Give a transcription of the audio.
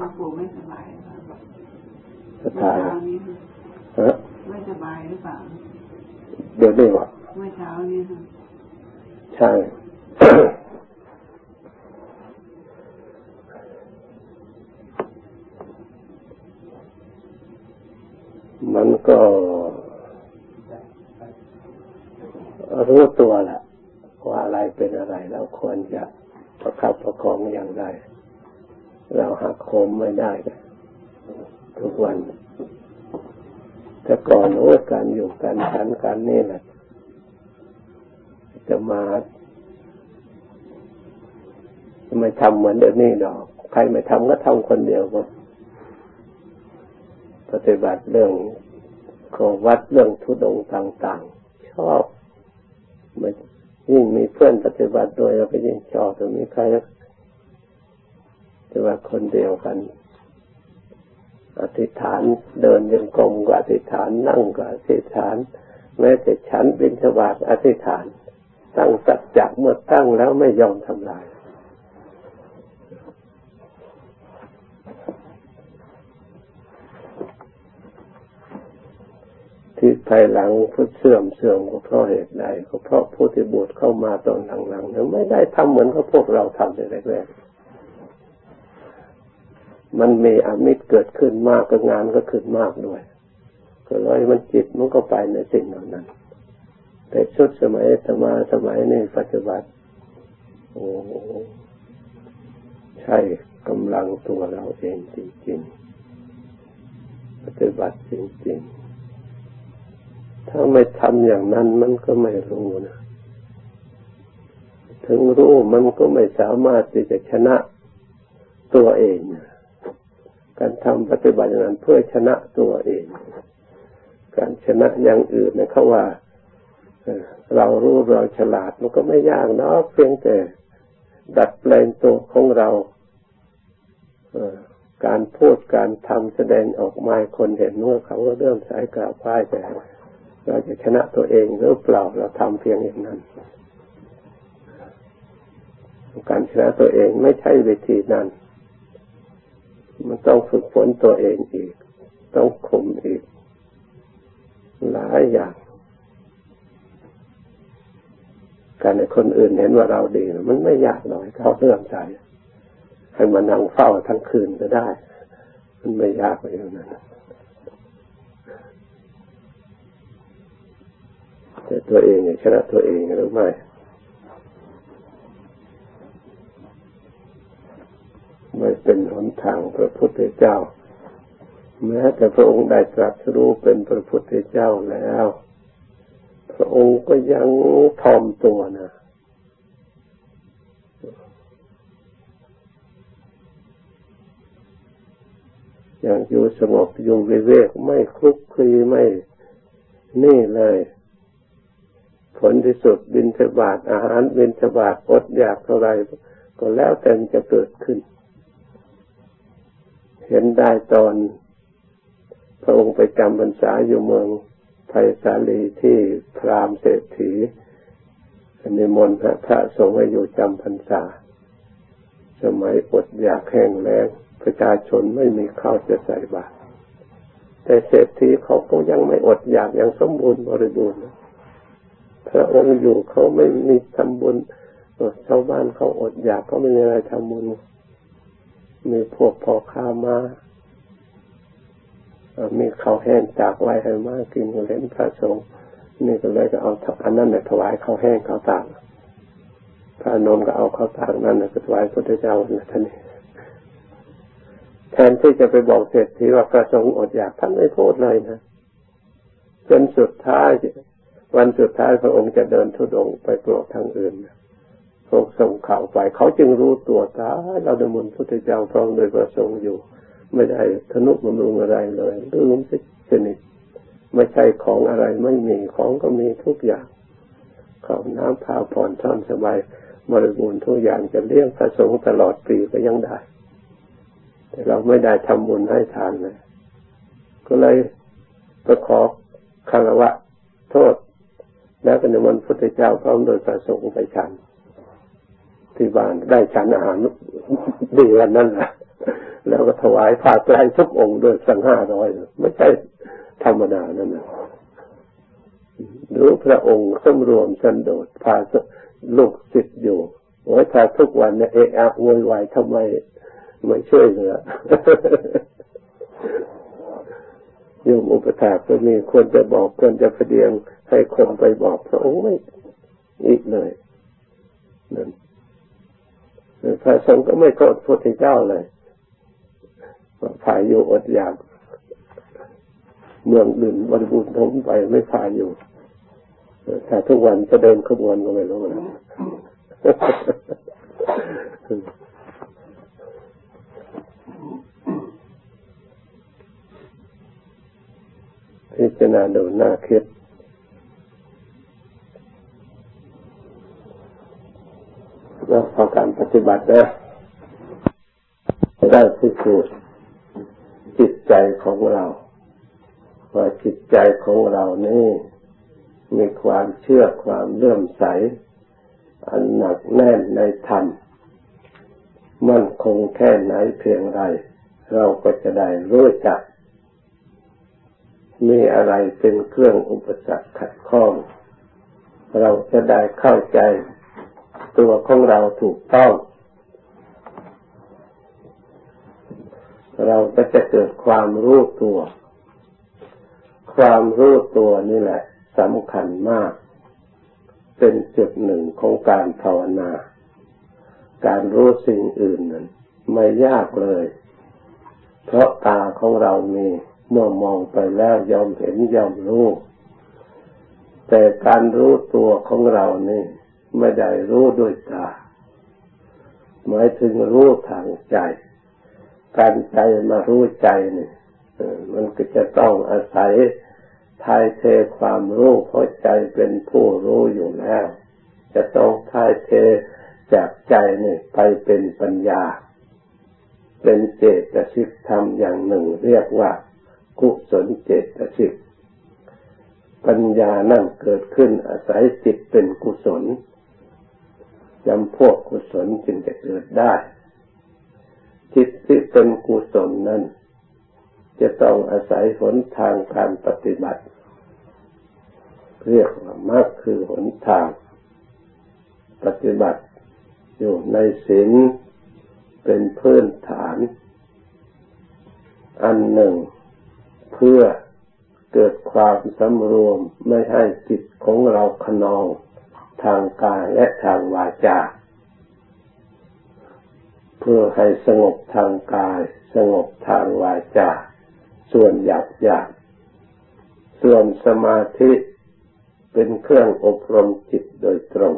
หลวงปู่ไม่สบายสถานฮะไม่สบายหรือเปล่าเดี๋ยวนี้วะเมื่อเช้านี้ใช่มันก็รู้ตัวแหละว่าอะไรเป็นอะไรเราควรจะประคับประคองอย่างไร เราหักโคมไม่ได้ทุกวัน แต่ก่อนโอ้การอยู่การฉันการนี่แหละจะมาไม่ทำเหมือนเดิมนี่ดอก ใครไม่ทำก็ทำคนเดียวก็ปฏิบัติเรื่องของวัดเรื่องทุดงต่างๆ ชอบมันยิ่งมีเพื่อนปฏิบัติโดยเราไปยิ่งชอบแตรงนี้ใคร จะว่าคนเดียวกัน อธิษฐานเดินยังกรมก็อธิษฐานนั่งก็อธิษฐาน แม้แต่ฉันบินสบาทอธิษฐาน ตั้งสัจจะเมื่อตั้งแล้วไม่ยอมทำลายที่ภายหลังพุทธเสื่อมเสื่อมก็เพราะเหตุใดก็เพราะผู้ที่บวชเข้ามาตอนหลังๆนั้นไม่ได้ทำเหมือนกับพวกเราทำในแรกๆ มันมีอมิตรเกิดขึ้นมากก็งานก็ขึ้นมากด้วยก็เลยมันจิตมันก็ไปในสิ่งเหล่านั้น แต่ชุดสมัยธรรมาสมัยนี้ปัจจุบันโอ้ใช่กำลังตัวเราเองจริงๆปฏิบัติจริงๆ ถ้าไม่ทำอย่างนั้นมันก็ไม่รู้นะถึงรู้มันก็ไม่สามารถที่จะชนะตัวเอง การทำปฏิบัติอย่างนั้นเพื่อชนะตัวเอง การชนะอย่างอื่นนะเขาว่าเรารู้เราฉลาดมันก็ไม่ยากเนาะเพียงแต่ดัดแปลงตัวของเราการพูดการทำแสดงออกมาคนเห็นว่าเขาก็เริ่มสายกราบไหว้แต่เราจะชนะตัวเองหรือเปล่าเราทำเพียงอย่างนั้น การชนะตัวเองไม่ใช่วิธีนั้น มันต้องฝึกฝนตัวเองอีก ต้องข่มอีก หลายอย่าง การในคนอื่นเห็นว่าเราดีมันไม่ยากหน่อยเขาเลื่อมใจ ให้มานั่งเฝ้าทั้งคืนก็ได้ มันไม่ยากไปอย่างนั้นแต่ตัวเองชนะตัวเองหรือไม่ไม่เป็ นทางพระพุทธเจ้า แม้แต่พระองค์ได้ตรัสรู้เป็นพระพุทธเจ้าแล้ว พระองค์ก็ยังทอมตัวนะอย่างอยู่สงบอยู่วิเวกไม่คลุกคลีไม่นี่เลย ผลที่สุดบินทบาทอาหารบินทบาทอดอยากเท่าไรก็แล้วแต่จะเกิดขึ้น เห็นได้ตอน พระองค์ไปจำพรรษาอยู่เมืองไผ่สาลีที่พรามเศรษฐีในมนต์พระสงฆ์ให้อยู่จำพรรษา สมัยอดอยากแห้งแล้งประชาชนไม่มีข้าวจะใส่บาตรแต่เศรษฐีเขาก็ยังไม่อดอยากยังสมบูรณ์บริบูรณ์พระองค์อยู่เขาไม่มีทำบุญชาวบ้านเขาอดอยากเขาไม่มีอะไรทำบุญ มีพวกพอข้ามามีข้าวแห้งจากไว้ให้มากินเล่นพระสงฆ์นี่ก็เลยก็เอาอันนั้นเนี่ยถวายข้าวแห้งข้าวตากพระนมก็เอาข้าวตากนั่นก็ถวายพระเจ้าเนี่ยท่านนี้แทนที่จะไปบอกเศรษฐีว่าพระสงฆ์อดอยากท่านไม่พูดเลยนะจนสุดท้ายวันสุดท้ายพระองค์จะเดินทุดงไปโปรดทางอื่น พวกส่งข่าวไป เขาจึงรู้ตัวตาเราดำมนพุทธเจ้าพร้อมโดยประสงค์อยู่ ไม่ได้ทนุบำรุงอะไรเลยลืมสิสนิทไม่ใช่ของอะไรไม่มีของก็มีทุกอย่างข้าวน้ำผ้าผ่อนท่อนสบายบริบูรณ์ทุกอย่างจะเลี้ยงพระสงฆ์ตลอดปีก็ยังได้ แต่เราไม่ได้ทำบุญให้ทานเลยก็เลยประขอคารวะโทษ แล้วก็นวันพุทธเจ้าพร้อมโดยประสงค์ไปฉัน ที่บ้านได้ฉันอาหารดีวันนั้นแหละแล้วก็ถวายผ้าไตรทุกองค์ด้วยสังห้าร้อยไม่ใช่ธรรมดานั่นนะหรือพระองค์สมรวมสันโดษพาลูกศิษย์อยู่โอ้ยถ้าทุกวันเนี่ยเอะอะโวยวายทำไมไม่ช่วยเหลือโยมอุปถาก็มีควรจะบอกควรจะเดียงให้คนไปบอกพระองค์ไม่อีกเลยนั่น พระสงฆ์ก็ไม่โทษพระพุทธเจ้าเลยฝ่ายอยู่อดอยาก เมืองอื่นบริบูรณ์ทมไปไม่พายอยู่ถ้าทุกวันจะเดินขบวนก็ไม่รู้นะพิจารณาดูหน้าคิด แล้วพอการปฏิบัตินะได้พิสูจน์จิตใจของเราว่าจิตใจของเรานี่มีความเชื่อความเลื่อมใส อันหนักแน่นในธรรมมั่นคงแค่ไหนเพียงไร เราก็จะได้รู้จัก มีอะไรเป็นเครื่องอุปสรรคขัดข้อง เราจะได้เข้าใจ ตัวของเราถูกต้อง เราก็จะเกิดความรู้ตัว ความรู้ตัวนี่แหละสำคัญมาก เป็นจุดหนึ่งของการภาวนา การรู้สิ่งอื่นนั้นไม่ยากเลย เพราะตาของเรามีเมื่อมองไปแล้วยอมเห็นยอมรู้ แต่การรู้ตัวของเรานี่ ไม่ได้รู้ด้วยตา หมายถึงรู้ทางใจ การใจมารู้ใจนี่มันก็จะต้องอาศัยทายเทความรู้เพราะใจเป็นผู้รู้อยู่แล้ว จะต้องทายเทจากใจนี่ไปเป็นปัญญา เป็นเจตสิกธรรมอย่างหนึ่งเรียกว่า กุศลเจตสิกปัญญานั่นเกิดขึ้นอาศัยจิตเป็นกุศล จำพวกกุศลจึงจะเกิดได้ จิตที่เป็นกุศลนั้น จะต้องอาศัยหนทางการปฏิบัติ เรียกว่ามรรคคือหนทาง ปฏิบัติอยู่ในศีลเป็นพื้นฐาน อันหนึ่ง เพื่อเกิดความสำรวมไม่ให้จิตของเราขนอง ทางกายและทางวาจา เพื่อให้สงบทางกาย สงบทางวาจา ส่วนหยาบหยาบส่วนสมาธิเป็นเครื่องอบรมจิตโดยตรง